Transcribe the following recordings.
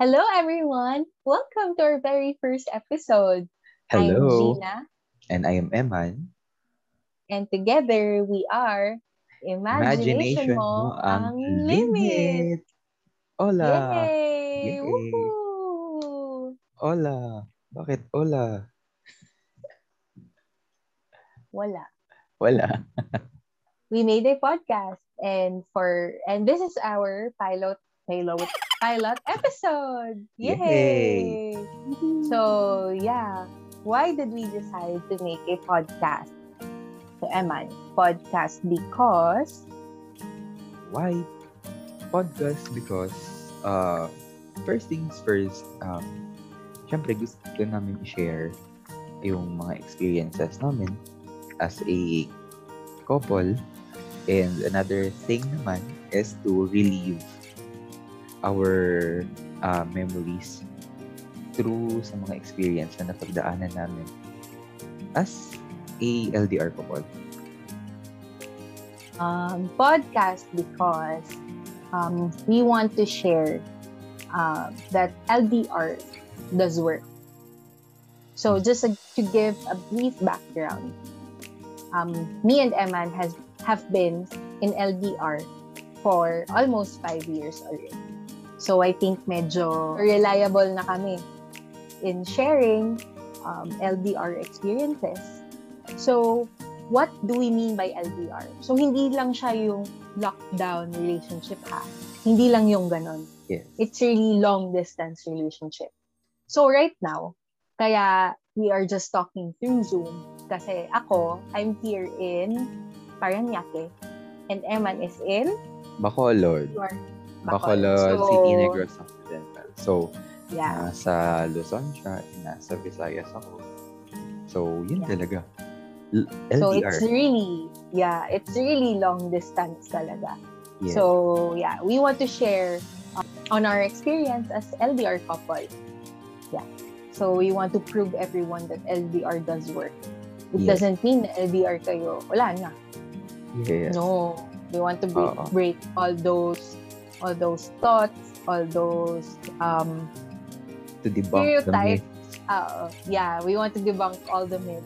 Hello, everyone. Welcome to our very first episode. Hello. I'm Gina, And I am Eman. and together we are Imagination, Imagination Mo ang Limit. Hola. Yay! Yay. Woohoo! Hola. Bakit hola? Wala. Wala. We made a podcast and for and this is our pilot pilot pilot episode. Yay! Yay. So yeah, why did we decide to make a podcast? So Eman, podcast because Why? Podcast because uh, first things first, um, syempre gusto namin i-share yung mga experiences namin as a couple. And another thing naman is to relive our uh, memories through sa mga experience na napagdaanan namin as a LDR couple. um, podcast because um, we want to share uh, that LDR does work. So just to give a brief background, um, me and Eman has have been in LDR for almost five years already. So I think medyo reliable na kami in sharing um, LDR experiences. So what do we mean by LDR? So, hindi lang siya yung lockdown relationship ha. Hindi lang yung ganon. Yes. It's really long distance relationship. So, right now, kaya we are just talking through Zoom kasi ako, I'm here in Paranaque and Eman is in Bacolod. your Bacolod So, City Negros Occidental. So, Yeah. nasa Luzon siya, nasa Visayas ako. So, yun Yeah. talaga. L- So, LDR. it's really, yeah, it's really long distance talaga. yes. So, yeah, we want to share uh, on our experience as LDR couple. Yeah. So, we want to prove everyone that LDR does work. It Yes. doesn't mean LDR kayo, wala na. yes. No. We want to break, break all those all those thoughts, all those um To debunk the stereotypes. uh, yeah, we want to debunk all the myths.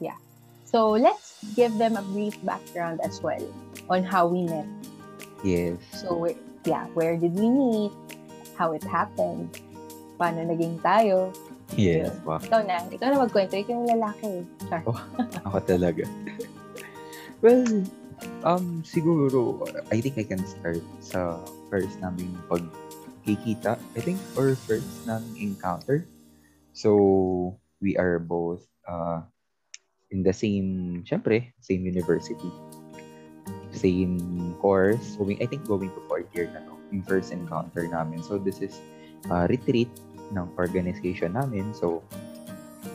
Yeah. So, let's give them a brief background as well on how we met. Yes. So, yeah, where did we meet? How it happened? Paano naging tayo? Yes. Wow. Ikaw na. Ikaw na magkwento. Ikaw yung lalaki. Char. Ako talaga. well, um, siguro, I think I can start sa first naming pagkikita. I think, or first naming encounter. So, we are both uh, in the same, syempre, same university. Same course. Going, I think going to fourth year na to. Yung first encounter namin. So, this is uh, retreat ng organization namin. So,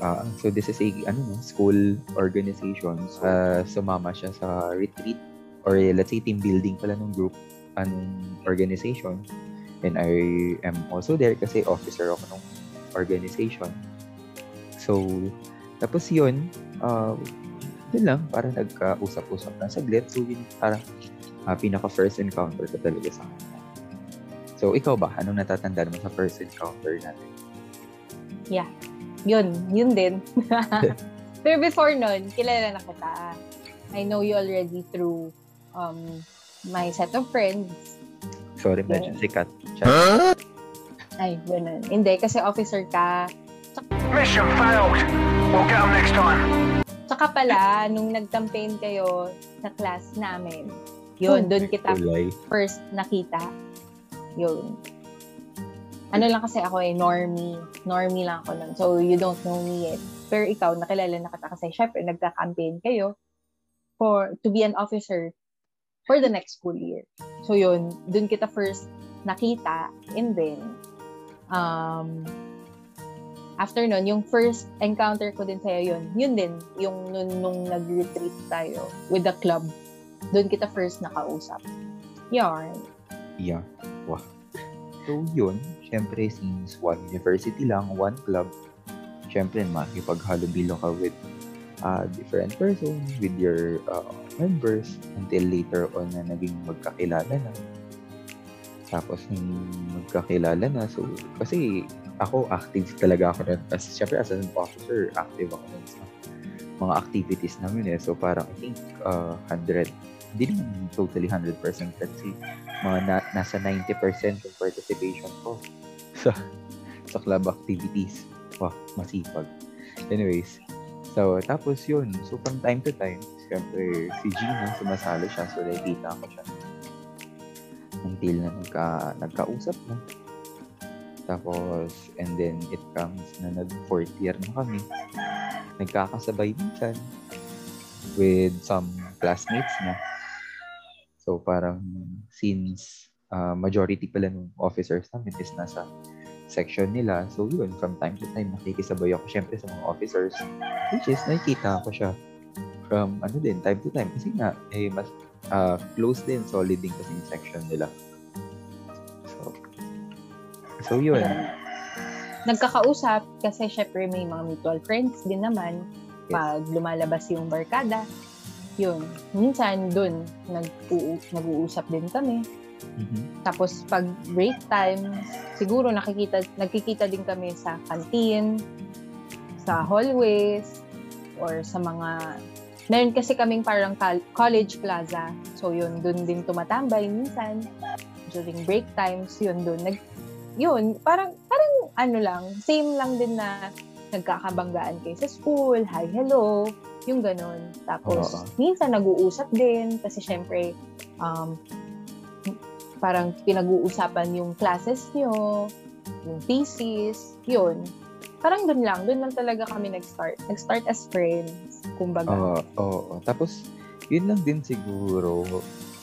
uh, so this is a ano no, school organization. Uh, sumama siya sa retreat or let's say team building pala ng group anong organization. And I am also there kasi officer ako ng organization. So, tapos yun, uh, yun lang, parang nagkausap-usap na saglit. So, yun parang uh, pinaka-first encounter ko talaga sa kanya. So, ikaw ba? Anong natatandaan mo sa first encounter natin? Yun. Yun din. Pero before nun, kilala na kita. I know you already through um, my set of friends. Sorry, medyo Yeah. sikat. Ay, ganun. Hindi, kasi officer ka. Mission failed. We'll get them next time. Tsaka pala, nung nag-campaign kayo sa class namin, yun, doon kita Kulay. first nakita. Yun. Ano lang kasi ako eh, normie. Normie lang ako nun. So, you don't know me yet. Pero ikaw, nakilala na kita kasi syempre, nagka-campaign kayo for to be an officer for the next school year. So, yun. Doon kita first nakita. And then, um, after nun, yung first encounter ko din sa'yo yun, yun din, yung nung, nung nag-retreat tayo with the club. Doon kita first nakausap. Yarn. Yeah. Wow. So, yun. Siyempre, since one university lang, one club, siyempre, makikipaghalubilo ka with uh, different persons, with your uh, members, until later on na naging magkakilala na. Tapos, nung magkakilala na, so, kasi ako, active talaga ako rin. As, syempre, as an officer, active ako rin sa mga activities namin eh. So, parang, I think, uh, 100, hindi naman totally 100% let's say, mga na, nasa 90% yung participation ko sa, sa club activities. Wow, masipag. Anyways, so, tapos yun. So, from time to time, syempre, si Gina, sumasali siya. So, nakikita ko siya until na nagka, nagkausap na. Tapos, and then it comes na nag fourth year na kami. Nagkakasabay minsan with some classmates na. So, parang since uh, majority pala ng officers namin is nasa section nila. So, yun, from time to time, nakikisabay ako syempre sa mga officers. Which is, nakikita ko siya from, ano din, time to time. Kasi nga, eh, mas uh, close din, solid din kasi yung section nila. So, so yun. Nagkakausap kasi syempre may mga mutual friends din naman Yes. pag lumalabas yung barkada. Yun. Minsan dun nag nag-uusap din kami. Mhm. Tapos pag break time, siguro nakikita nagkikita din kami sa canteen, sa hallways or sa mga Meron kasi kaming parang col- college plaza. So yun, dun din tumatambay minsan. During break times, yun dun. Nag, yun, parang, parang ano lang, same lang din na nagkakabanggaan kayo sa school, hi, hello, yung ganun. Tapos, Oo. minsan nag-uusap din kasi syempre, um, parang pinag-uusapan yung classes nyo, yung thesis, yun. Parang dun lang, dun lang talaga kami nag-start. Nag-start as friends, kumbaga. Oo, oo. Tapos, yun lang din siguro.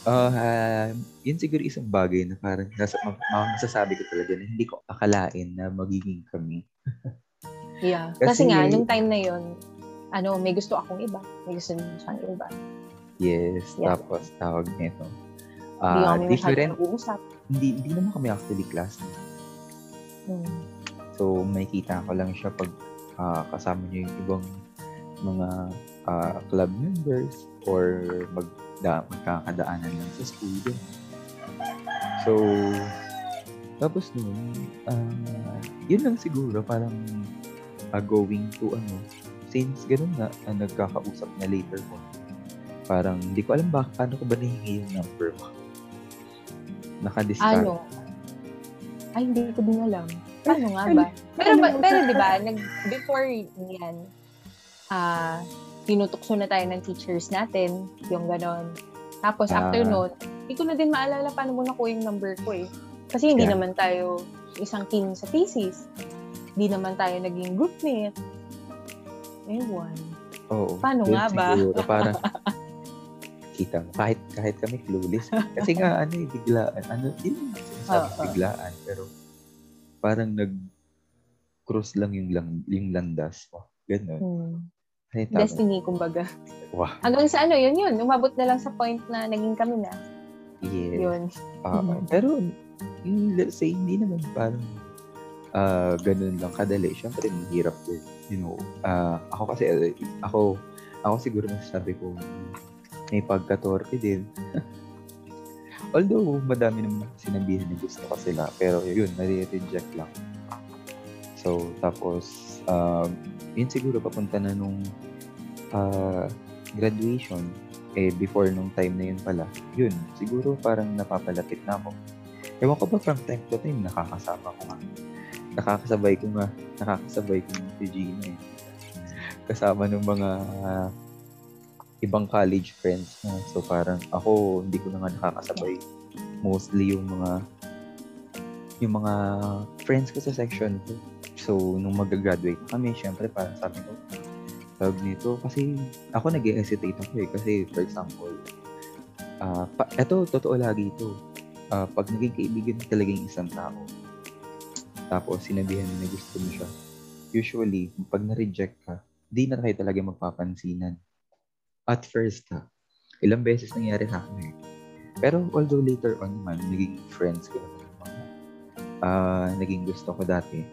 Ah, yun siguro isang bagay na parang nasa, ma- ma- masasabi ko talaga na hindi ko akalain na magiging kami. Yeah. Kasi, Kasi- nga, nung time na yun, ano, may gusto akong iba. May gusto din siyang iba. Yes, Yeah. tapos tawag nito. Hindi Ah, different, hindi, hindi naman kami actually class. Hmm. So, makikita ko lang siya pag ah, kasama niya yung ibang mga ah, club members or magda, magkakadaanan lang sa school din. So, tapos nun, ah, yun lang siguro parang ah, going to ano, since ganun nga, ah, nagkakausap na later ko. Parang hindi ko alam ba, paano ko ba nahingi yung number mo? Nakadiscard. Ano? Ay, hindi ko din alam. Paano nga ba? Pero, ba, pero di ba, nag, before yan, ah, tinutukso na tayo ng teachers natin, yung ganon. Tapos Ah. after nun, hindi ko na din maalala paano mo nakuha yung number ko eh. Kasi hindi Yeah. naman tayo isang team sa thesis. Hindi naman tayo naging groupmate. Ewan. Oo. Paano nga ba? Siguro, parang, kita mo, kahit, kahit kami clueless. Kasi nga, ano eh, biglaan. Ano, yun sinasabi, Oo. biglaan. Pero, parang nag-cross lang yung, lang, yung landas mo. Ganun. Hmm. Ay, tama. Destiny, kumbaga. Wow. Hanggang sa ano, yun yun. Umabot na lang sa point na naging kami na. Yes. Yun. Mhm. Pero, let's say, hindi naman parang ah ganun lang kadali. Siyempre, mahirap din. You know, ah ako kasi, eh, ako, ako siguro masasabi ko, may pagka-torpe din. Although, madami naman sinabihan na gusto ko sila. Pero yun, nare-reject lang. So, tapos, um, yun siguro papunta na nung ah, graduation. Eh, before nung time na yun pala. Yun, siguro parang napapalapit na ako. Ewan ko ba from time to time, nakakasama ko nga. Nakakasabay ko nga. Nakakasabay ko nga si Gina eh. Kasama ng mga ah, ibang college friends na. So parang ako, hindi ko na nga nakakasabay. Mostly yung mga yung mga friends ko sa section ko. So, nung mag-graduate kami, syempre parang sabi ko, tawag nito, kasi ako nag hesitate ako eh. Kasi, for example, ah pa, eto, totoo lagi ito. Ah, pag naging kaibigan talaga yung isang tao, tapos sinabihan mo na gusto mo siya, usually, pag na-reject ka, di na kayo talaga magpapansinan. At first, ha, ilang beses nangyari sa akin. Pero although later on naman, naging friends ko naman yung mga ah, naging gusto ko dati.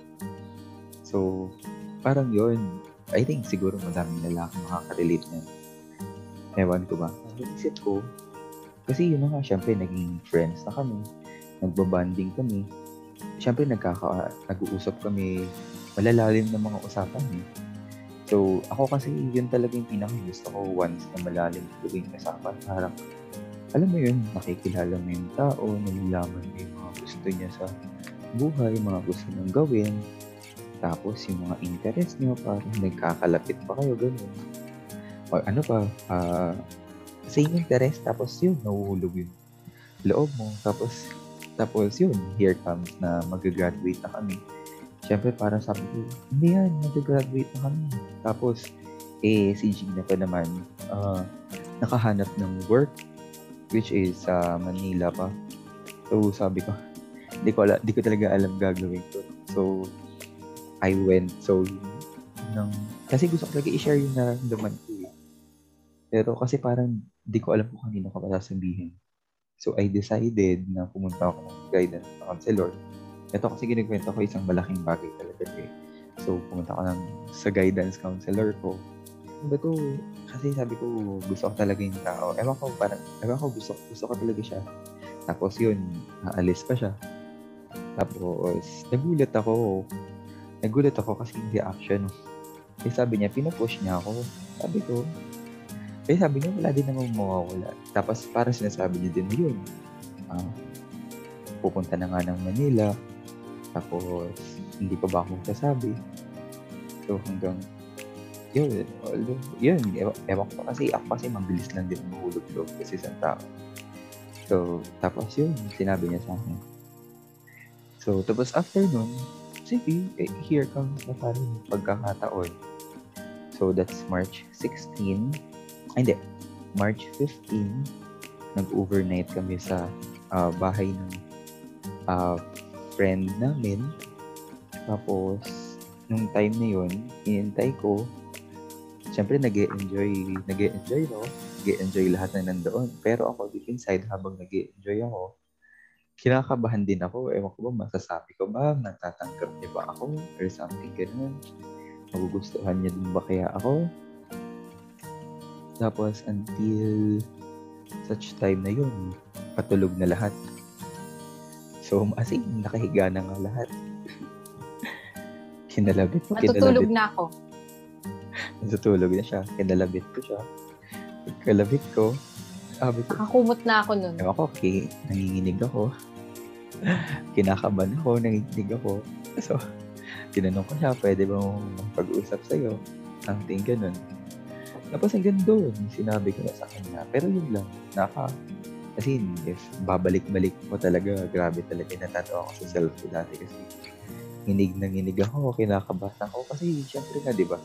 So, parang yon I think siguro madaming lalaki makaka-relate na. Ewan ko ba. Naisip ko, kasi yun nga, syempre, naging friends na kami. nagbabanding kami. Siyempre, nagkaka, nag-uusap kami, malalalim ng mga usapan eh. So, ako kasi yun talaga yung pinaka gusto ko once na malalim tuwing usapan. Parang, alam mo yun, nakikilala mo yung tao, nalalaman mo yung mga gusto niya sa buhay, mga gusto niyang gawin. Tapos, yung mga interest niyo, parang nagkakalapit pa kayo, ganun. O ano pa, uh, same interest, tapos yun, nahuhulog yung loob mo. Tapos, tapos yun, here comes na mag-graduate na kami. Siyempre, parang sabi ko, hindi yan, mag-graduate na kami. Tapos, eh, si Gina pa naman, uh, nakahanap ng work, which is sa uh, Manila pa. So, sabi ko, hindi ko, di ko talaga alam gagawin ko. So, I went. So, nang, kasi gusto ko talaga i-share yung nararamdaman ko eh. Pero kasi parang di ko alam kung kanino ka pa sasabihin. So, I decided na pumunta ako ng guidance counselor. Ito kasi ginikwento ko isang malaking bagay talaga eh. So, pumunta ako ng, sa guidance counselor ko. Ba to? Kasi sabi ko, gusto ko talaga yung tao. Ewan ko, parang, ewan ko, gusto, gusto ko talaga siya. Tapos yun, naalis pa siya. Tapos, nagulat ako. Nagulat ako kasi yung reaction. Eh, sabi niya, pinupush niya ako. Sabi ko, eh, sabi niya, wala din naman mawawala. Tapos, para sinasabi niya din yun. Uh, pupunta na nga ng Manila. Tapos, hindi pa ba akong sasabi. So, hanggang, yun, yun, ewan, ewan ko kasi, ako kasi mabilis lang din mahulog loob kasi sa tao. So, tapos yun, sinabi niya sa akin. So, tapos after nun, sige, eh, here comes na parang pagkakataon. So, that's March 16. Ay, hindi. March 15, nag-overnight kami sa uh, bahay ng uh, friend namin. Tapos, nung time na yun, inintay ko, syempre nag enjoy nag enjoy no? nag enjoy lahat na nandoon. Pero ako, deep inside, habang nag enjoy ako, kinakabahan din ako. Ewan ko ba, masasabi ko ba, natatanggap niya ba ako? Or something ganun. Magugustuhan niya din ba kaya ako? Tapos, until such time na yun, patulog na lahat. So, as in, nakahiga na nga lahat. kinalabit ko. Natutulog kinalabit. na ako. Natutulog na siya. Kinalabit ko siya. Pagkalabit ko, sabi ko. Nakakumot na ako nun. Ewan ko, okay, nanginginig ako. Kinakaban ako, nanginginig ako. So, tinanong ko siya, pwede ba pag-usap sa'yo? Something ganun. Tapos hanggang doon, sinabi ko na sa kanya. Pero yun lang, naka, kasi if babalik-balik mo talaga, grabe talaga natatawa ako sa self ko dati kasi hinig na hinig ako, kinakabahan ako kasi syempre nga, di ba?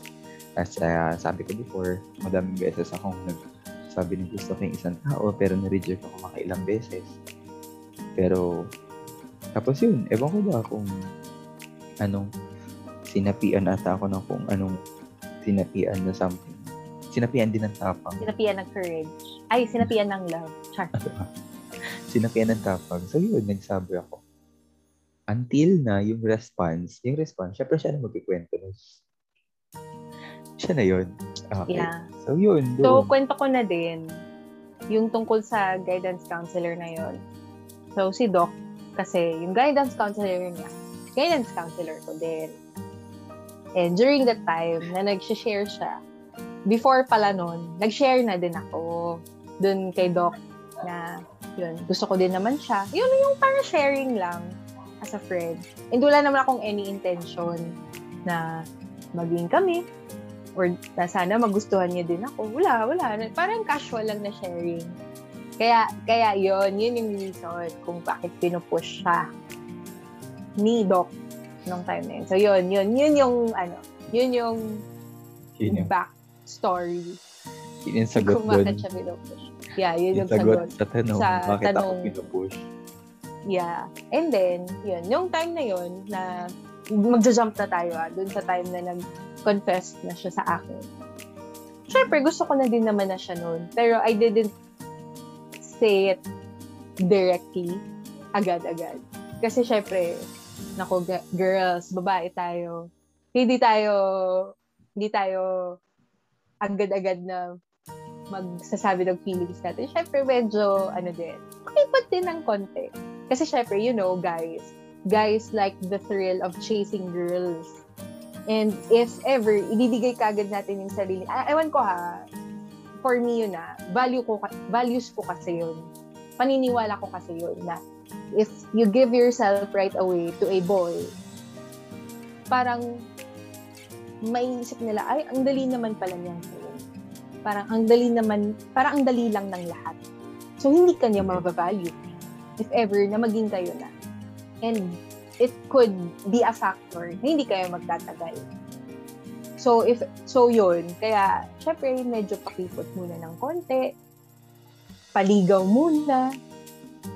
As uh, sabi ko before, madaming beses akong nag sabi ng gusto ko yung isang tao pero na-reject ako makailang beses. Pero tapos yun, ewan ko ba kung anong sinapian ata ako ng kung anong sinapian na something. Sinapian din ng tapang. Sinapian ng courage. Ay, sinapian ng love. Char. sinapian ng tapang. So yun, nagsabi ako. Until na yung response, yung response, syempre siya na magkikwento. Siya na yun. Okay. Yeah. So yun. Doon. So, kwento ko na din yung tungkol sa guidance counselor na yun. So, si Doc, kasi yung guidance counselor niya, guidance counselor ko din. And during that time na nag-share siya, before pala nun, nag-share na din ako dun kay Doc na yun, gusto ko din naman siya. Yun yung para sharing lang as a friend. And wala naman akong any intention na maging kami or na sana magustuhan niya din ako. Wala, wala. Parang casual lang na sharing. Kaya, kaya yon yun yung reason kung bakit pinupush siya ni Doc nung time na yun. So, yun, yun, yun yung, ano, yun yung, yun yung back story. Yun yung sagot kung bakit siya pinupush. Yeah, yun yung, yung sagot, sa tanong, sa bakit tanong, ako pinupush. Yeah. And then, yun, yung time na yun, na magja-jump na tayo ah, dun sa time na nag-confess na siya sa akin. Siyempre, gusto ko na din naman na siya noon. Pero I didn't say it directly, agad-agad. Kasi syempre, nako, girls, babae tayo. Hindi tayo, hindi tayo agad-agad na magsasabi ng feelings natin. Syempre, medyo, ano din, pakipot din ng konti. Kasi syempre, you know, guys, guys like the thrill of chasing girls. And if ever, ibibigay kagad natin yung sarili. Ah, ewan ko ha, for me yun na, value ko, values ko kasi yun. Paniniwala ko kasi yun na if you give yourself right away to a boy, parang maiisip nila, ay, ang dali naman pala niyan. Parang ang dali naman, parang ang dali lang ng lahat. So, hindi ka niya mabavalue if ever na maging kayo na. And it could be a factor na hindi kayo magtatagal. So, if, so yun. Kaya, syempre, medyo pakipot muna ng konti. Paligaw muna.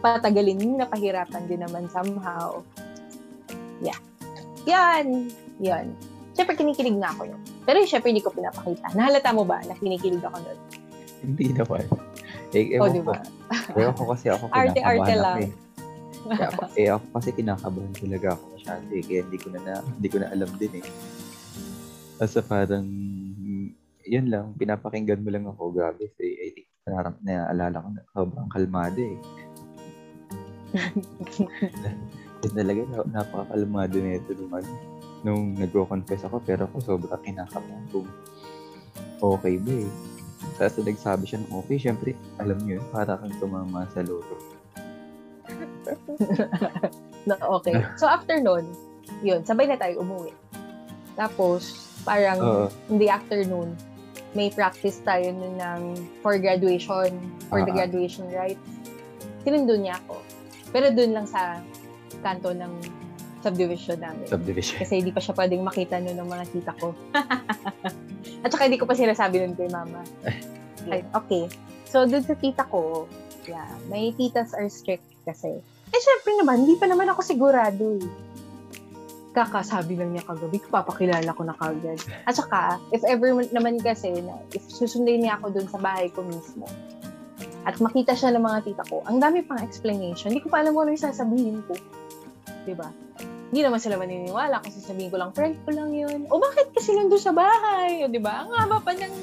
Patagalin muna, pahirapan din naman somehow. Yeah. Yan. Yan. Syempre, kinikilig na ako yun. Pero syempre, hindi ko pinapakita. Nahalata mo ba na kinikilig ako nun? Hindi naman. Eh, O, ewan di ko. ba? Ewan ko kasi ako kinakabahan ako lang. eh. Kaya ako, eh, ako kasi kinakabahan talaga ako masyado eh. Kaya hindi ko na, na hindi ko na alam din eh. Basta parang, yun lang, pinapakinggan mo lang ako. Grabe. So, I think, naram, naalala ko na sobrang kalmado eh. Talaga, na- napakakalmado na ito ano, nung nagko-confess ako. Pero ako sobrang kinakabahan kung okay ba eh. Tapos nagsabi siya ng okay, syempre, alam niyo yun, para kang tumama sa loto. na okay. So, after nun, yun, sabay na tayo umuwi. Tapos, parang Oo. in the afternoon, may practice tayo nun ng for graduation, for the Ah. graduation rites. Sinundo niya ako. Pero dun lang sa kanto ng subdivision namin. Subdivision. Kasi hindi pa siya pwedeng makita nun ng mga tita ko. At saka hindi ko pa sinasabi nun kay mama. Ay, okay. So, dun sa tita ko, yeah, may titas are strict kasi. Eh, syempre naman, hindi pa naman ako sigurado eh. Kakasabi lang niya kagabi, papakilala ko na kagad. At saka, if ever naman kasi, na, if susundin niya ako dun sa bahay ko mismo, at makita siya ng mga tita ko, ang dami pang explanation. Hindi ko pa alam kung ano yung sasabihin ko. Diba? Hindi naman sila maniniwala kung sasabihin ko lang, friend ko lang yun. O bakit kasi nandun sa bahay? O diba? Ang haba pa ng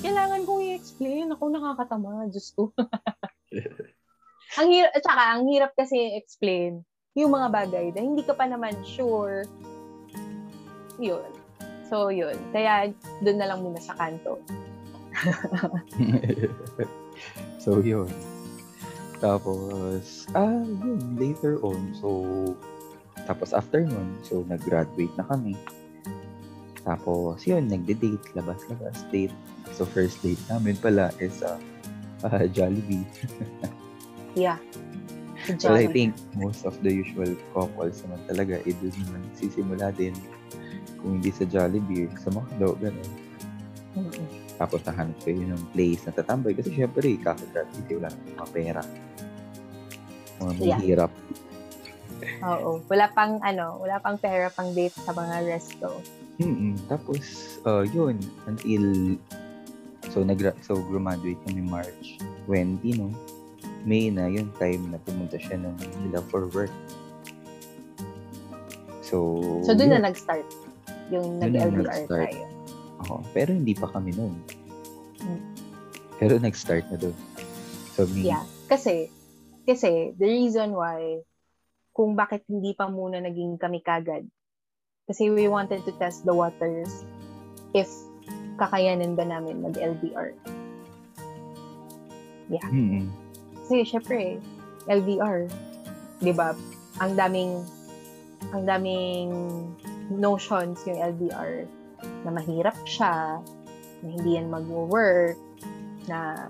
kailangan kong i-explain. Ako nakakatama. Diyos ko. ang hirap, at saka, ang hirap kasi i-explain yung mga bagay na hindi ka pa naman sure. Yun. So, yun. Kaya, doon na lang muna sa kanto. so, yun. Tapos, ah, yun, later on, so, tapos after nun, so, nag-graduate na kami. Tapos, yun, nagde-date, labas-labas, date. So, first date namin pala is uh, uh, Jollibee. Yeah. Well, I think most of the usual couples naman talaga, eh, doon naman sisimula din. Kung hindi sa Jollibee, sa McDo, gano'n. Mm-mm. Tapos nahanap kayo ng place na tatambay. Kasi syempre, kakagraduate, wala nang mga pera. Mga Yeah. mahirap. Oo. Wala pang, ano, wala pang pera pang date sa mga resto. mm Tapos, uh, yun, until, so, nag so graduate kami March 20, no? May na yung time na pumunta siya ng Manila for work. So, So, doon yun. na nag-start. Yung Doon na nag-LDR nag-start. tayo. Oo, pero hindi pa kami noon. Mm. Pero nag-start na doon. So, may, Yeah. Kasi, kasi, the reason why, kung bakit hindi pa muna naging kami kagad, kasi we wanted to test the waters if kakayanin ba namin mag-LDR. Mm-mm. Kasi, syempre, LDR, di ba? Ang daming, ang daming notions yung LDR na mahirap siya, na hindi yan mag-work, na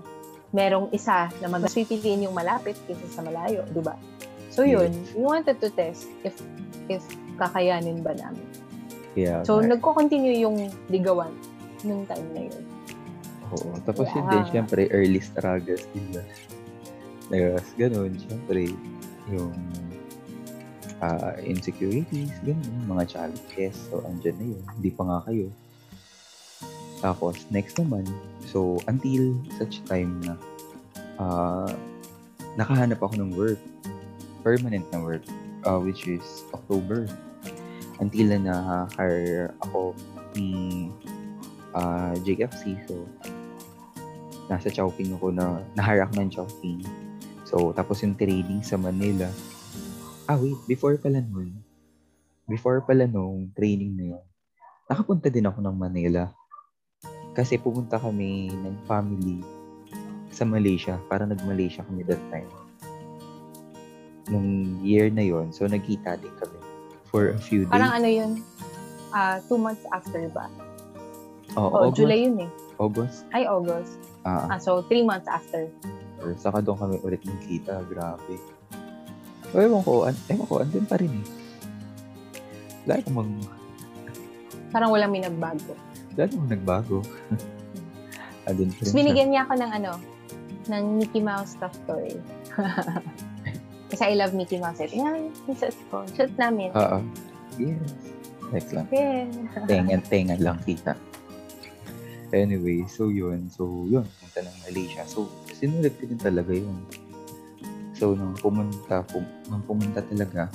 merong isa na pipiliin yung malapit kaysa sa malayo, di ba? So yun, we wanted to test if if kakayanin ba namin. Kaya, So nga, nagko-continue yung ligawan nung time na yun. oo. Tapos yun Yeah. din, syempre, early struggles din ba? Tapos, ganun, syempre, yung ah, insecurities, ganun, mga challenges. So, andyan na yun. Hindi pa nga kayo. Tapos, next naman, so, until such time na ah, nakahanap ako ng work, permanent na work, ah, which is October. Until na na-hire ako ni ah, JFC. So, nasa Chowking ako na, na-hire ako ng Chowking. So, tapos yung trading sa Manila, ah wait, before pala nun, before pala nung training na yun, nakapunta din ako ng Manila. Kasi pumunta kami ng family sa Malaysia. Para nag-Malaysia kami that time. Nung year na yon So, nagkita din kami for a few days. Parang ano yun? Ah, two months after ba? oh, Oh, August, July yun eh. August. Ay, August. Ah, Ah, so three months after. or saka doon kami ulit nagkita. Grabe. So, ewan ko, an- ewan ko, andun pa rin eh. Lahat namang, Parang walang may nagbago. lahat namang nagbago. andun pa rin Tapos binigyan niya ako ng ano, ng Mickey Mouse stuffed toy. Kasi I love Mickey Mouse. Ito yung set ko. Shoot namin. Oo. Yes. Next lang. Yeah. tengan tengan lang kita. Anyway, so yun. So yun, punta ng Malaysia. So sinulit ko din talaga yun. So nung pumunta, pum, nung pumunta talaga,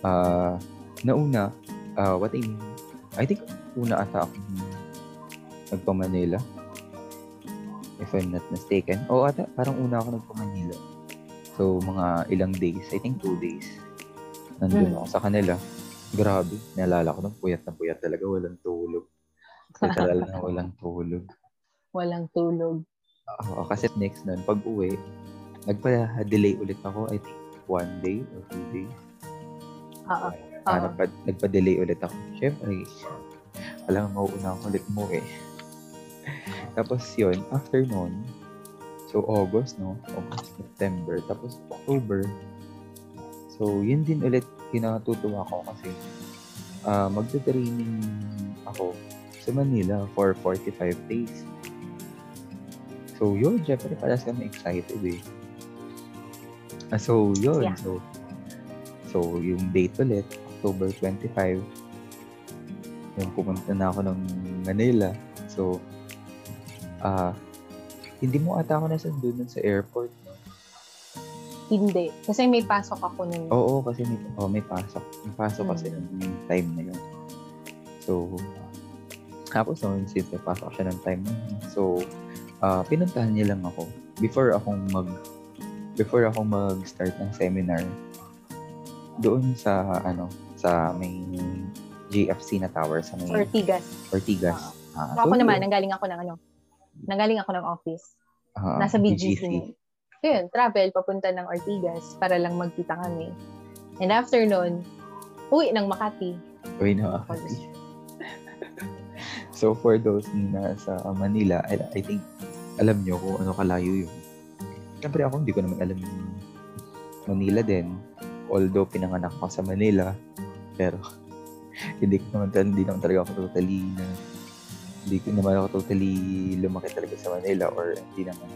ah nauna, ah what I mean, I think una ata ako nagpa-Manila. If I'm not mistaken. O ata, parang una ako nagpa-Manila. So mga ilang days, I think two days. Nandun Mm. ako sa kanila. Grabe, naalala ko nung puyat na puyat talaga, walang tulog. Literal na walang tulog. Walang tulog. Oo, kasi next nun, pag uwi, nagpa-delay ulit ako, I think one day or two days. Oo. Ah, Oo. nagpa, nagpa-delay ulit ako. Siyempre, alam mo, mauuna ako ulit mo eh. Tapos yun, after nun, so August, no? August, September, tapos October. So, yun din ulit kinatutuwa ko kasi ah magte-training ako sa Manila for 45 days. So, yun, syempre, palas kami excited eh. Ah, so, yun. Yeah. So, so, yung date ulit, October 25, yung pumunta na ako ng Manila. So, ah, hindi mo ata ako nasundo nun sa airport, no? Hindi. Kasi may pasok ako nun. Oo, kasi may, oh, may pasok. May pasok kasi Mm. nung time na yun. So, tapos noon, since may pasok siya ng time na yun, so, ah pinuntahan niya lang ako. Before akong mag, before akong mag-start ng seminar, doon sa, ano, sa may GFC na tower, sa may Ortigas. Ortigas. Ah, So, ako naman, nanggaling ako ng ano, nanggaling ako ng office. Ah, Nasa BGC. yun, travel, papunta ng Ortigas para lang magkita kami. And after nun, uwi ng Makati. Uy, na. so, for those na sa Manila, I, I think, alam nyo kung ano kalayo yun. Siyempre ako, hindi ko naman alam yung Manila din. Although, pinanganak ako sa Manila. Pero, hindi ko naman, hindi naman talaga ako totally na, hindi ko naman ako totally lumaki talaga sa Manila or hindi naman,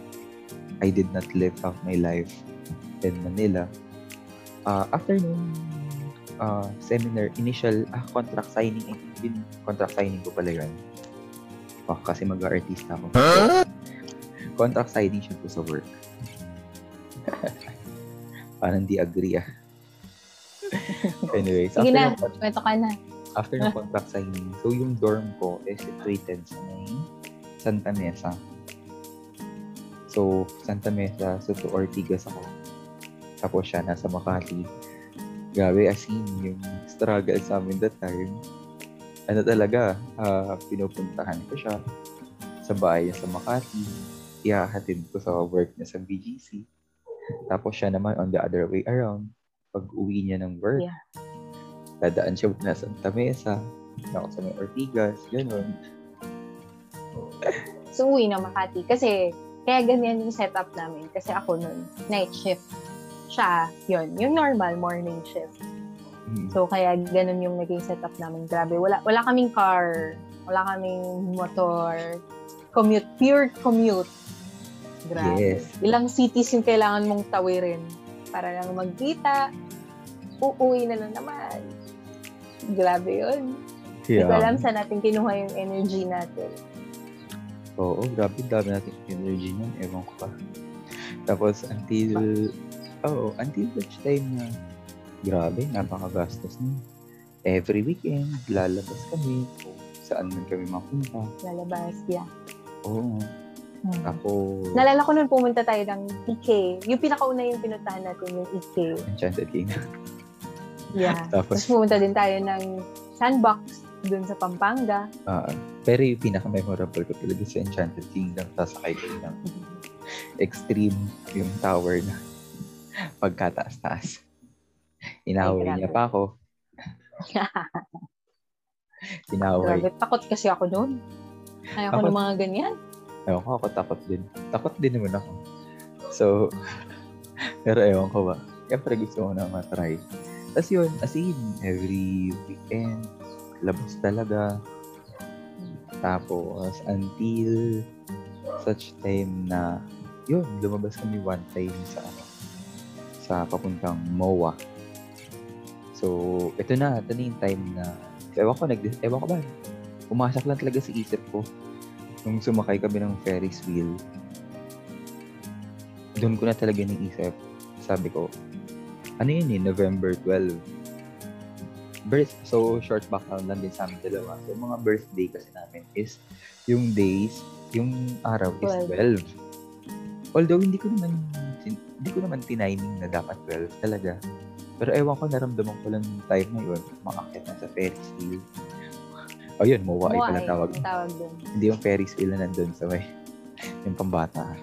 I did not live out my life in Manila. Uh, after nung uh, seminar, initial ah, contract signing, think din contract signing ko pala yun. Oh, kasi mag-artista ako. Contract signing siya po sa work. Parang di agree ah. Anyways, Sige na, kwento ka na. After ng contract signing, so yung dorm ko is situated sa may Santa Mesa. So, Santa Mesa, so to Ortigas ako. Tapos siya nasa Makati. Grabe, as in, yung struggle sa amin that time, ano talaga, ah, pinupuntahan ko siya sa bahay niya sa Makati. Ihahatid ko sa work niya sa BGC. Tapos siya naman on the other way around, pag uwi niya ng work, Yeah. Dadaan siya na Santa Mesa, ako sa may Ortigas, gano'n. So, uwi ng Makati. Kasi, kaya ganyan yung setup namin. Kasi ako nun, night shift. Siya, yun, yung normal morning shift. Mm. So, kaya ganun yung naging setup namin. Grabe, wala, wala kaming car, wala kaming motor, commute, pure commute. Grabe. Yes. Ilang cities yung kailangan mong tawirin para lang magkita, uuwi na lang naman. Grabe yun. Hindi ko alam saan natin kinuha yung energy natin. Oo, grabe. Dami natin energy nun. Ewan ko pa. Tapos, until, oo, until which time na, grabe, napakagastos nun. Every weekend, lalabas kami. Saan man kami mapunta. Lalabas, yeah. Oo. Hmm. Tapos, Nalala ko nun pumunta tayo ng Ike. Yung pinakauna yung pinuntahan natin yung Ike. Enchanted Kingdom. Yeah. Tapos, Tapos pumunta din tayo ng Sandbox dun sa Pampanga. ah, pero yung pinaka-memorable ko talaga sa Enchanted Kingdom, sasakay ko ng extreme yung tower na pagkataas-taas. Inaway Ay, niya pa ako. Inaway. Grabe, takot kasi ako noon. Ayaw ko Ako- ng mga ganyan. Ewan ko, ako takot din. Takot din naman ako. So, pero ewan ko ba. Siyempre gusto ko na matry. Tapos yun, as in, every weekend, labas talaga. Tapos, until such time na, yun, lumabas kami one time sa, sa papuntang MOA. So, ito na, ito na yung time na, ewan ko, nag, ewan ko ba, pumasok lang talaga sa isip ko nung sumakay kami ng Ferris wheel, doon ko na talaga niisip. Sabi ko, ano yun eh, November 12. Birth, so short background lang din sa amin dalawa. So mga birthday kasi namin is yung days, yung araw is 12. Although hindi ko naman hindi ko naman tiniming na dapat 12 talaga. Pero ewan ko, naramdaman ko lang yung time na yun, makakit na sa Ferris wheel. O yun, MOA ay pala tawag. tawag dun. Hindi yung Ferris wheel na nandun sa may yung pambata.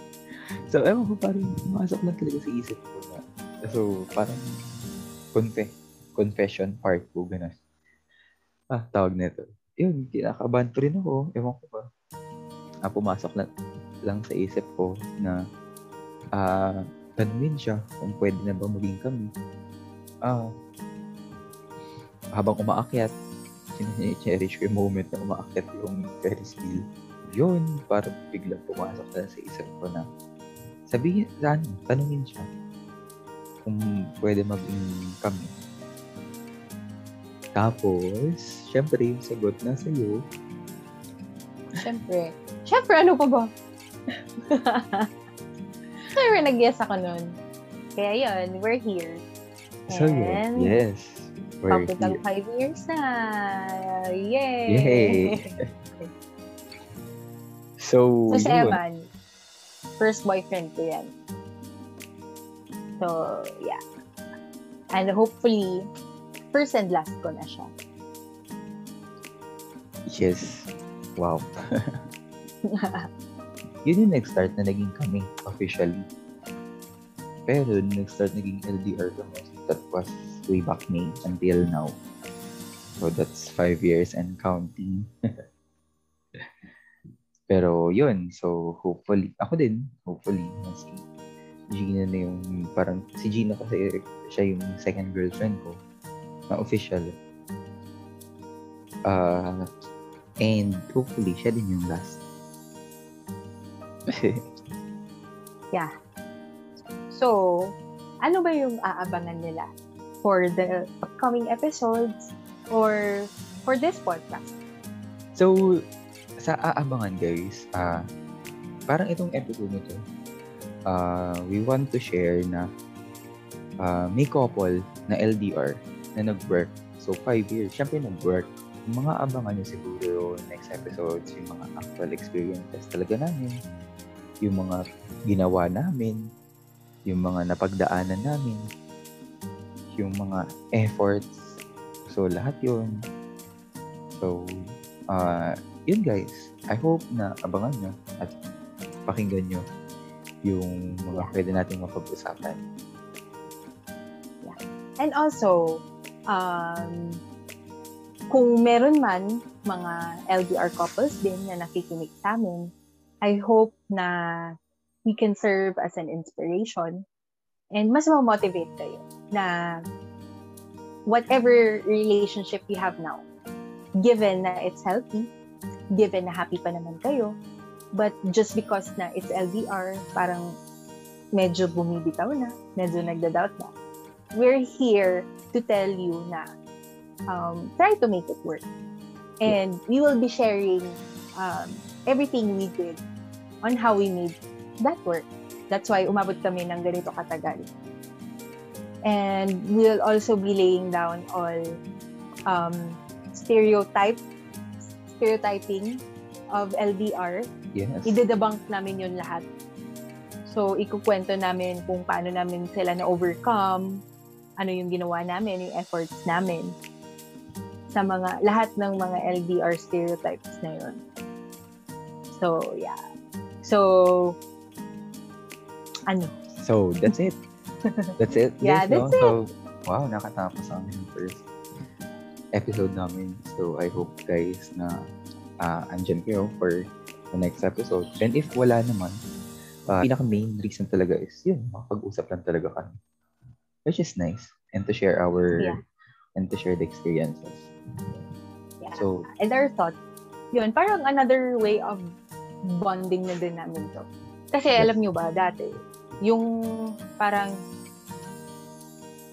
so, ewan ko, parang pumasok lang talaga sa isip ko. So, parang confe confession part ko, gano'n. Ah, tawag nito. Yun, kinakabahan pa rin ako. Ewan ko ba. Ah, pumasok lang, lang sa isip ko na ah, tanungin siya kung pwede na ba maging kami. Ah, habang umaakyat, cherish ko yung moment na umaakyat yung Ferris wheel. Yun, parang biglang pumasok na sa isip ko na sabihin, tanungin siya kung pwede maging kami. Tapos, syempre yung sagot na sa'yo, Siyempre. Siyempre, ano pa ba? Siyempre, nag-yes ako nun. Kaya yun, we're here. so yun, And, yes, we're here. five years na. Yay! Yay! So, so, si. Evan, first boyfriend ko yan. So, yeah. And hopefully, first and last ko na siya. Yes. Wow. Yun yung nag-start na naging kami officially. Pero nag-start naging LDR kami, that was way back May until now. So that's five years and counting. Pero yun, so hopefully, ako din, hopefully, Gina na yung, parang, si Gina kasi siya yung second girlfriend ko, na official. Ah, and hopefully, siya din yung last. So, ano ba yung aabangan nila for the upcoming episodes or for this podcast? So, sa aabangan guys, ah parang itong episode na ah we want to share na ah, may couple na LDR na nag-work. So, five years. Siyempre, nag-work. Yung mga abangan nyo siguro next episodes, yung mga actual experiences talaga namin, yung mga ginawa namin, yung mga napagdaanan namin, yung mga efforts. So, lahat yun. So, ah yun guys, I hope na abangan nyo at pakinggan nyo yung mga pwede nating mapag-usapan. And also, um, kung meron man mga LDR couples din na nakikinig sa amin, I hope na we can serve as an inspiration and mas ma-motivate kayo na whatever relationship you have now, given na it's healthy, given na happy pa naman kayo, but just because na it's LDR, parang medyo bumibitaw na, medyo nagda-doubt na, we're here to tell you na um, try to make it work. And we will be sharing um, everything we did on how we made that work. That's why umabot kami ng ganito katagal. And we'll also be laying down all um, stereotype, stereotyping of LDR Yes. Idedebunk namin yun lahat. So, ikukwento namin kung paano namin sila na-overcome, ano yung ginawa namin, yung efforts namin sa mga, lahat ng mga LDR stereotypes na yun. So, yeah. So, ano? So, that's it. That's it. Yeah, no? that's it. So, wow, nakatapos ang first episode namin. So, I hope guys na uh, andyan kayo for the next episode. And if wala naman, uh, pinaka main reason talaga is yun, makapag-usap lang talaga kami. Which is nice. And to share our, Yeah. and to share the experiences. Yeah. So, and our thoughts. Yun, parang another way of bonding na din namin to. Kasi Yes. alam nyo ba, dati, yung parang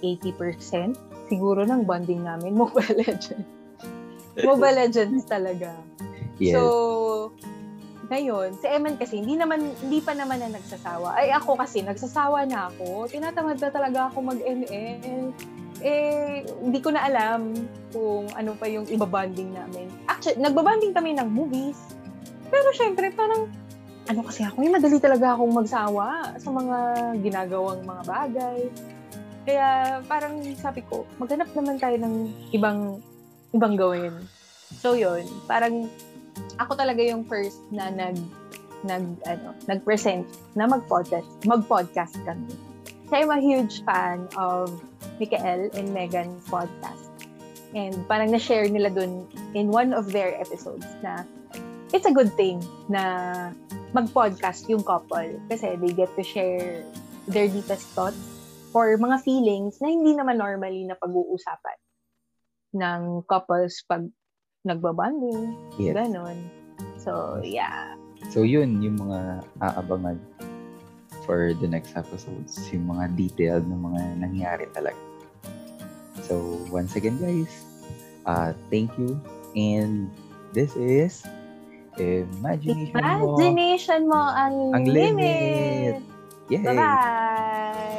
80% siguro ng bonding namin, Mobile Legends. Mobile Legends talaga. yes. So, ngayon, si Eman kasi, hindi naman, hindi pa naman na nagsasawa. Ay, ako kasi, nagsasawa na ako. Tinatamad na talaga ako mag-ML. Eh, hindi ko na alam kung ano pa yung ibabanding namin. Actually, nagbabanding kami ng movies. Pero syempre, parang, ano kasi ako, eh, madali talaga akong magsawa sa mga ginagawang mga bagay. Kaya, parang sabi ko, maghanap naman tayo ng ibang, ibang gawin. So, yun, parang, ako talaga yung first na nag nag ano, nag-present na mag-podcast, mag-podcast kami. So I'm a huge fan of Mikael and Megan's podcast. And parang na-share nila dun in one of their episodes na it's a good thing na mag-podcast yung couple kasi they get to share their deepest thoughts or mga feelings na hindi naman normally na pag-uusapan ng couples pag nagbabanding, yes. ganon. So, yeah. So yun, yung mga aabangan for the next episodes, yung mga detailed na mga nangyari talaga. So once again guys, uh, thank you and this is Imagination Mo Imagination mo ang, ang limit. limit. Yay! Bye-bye!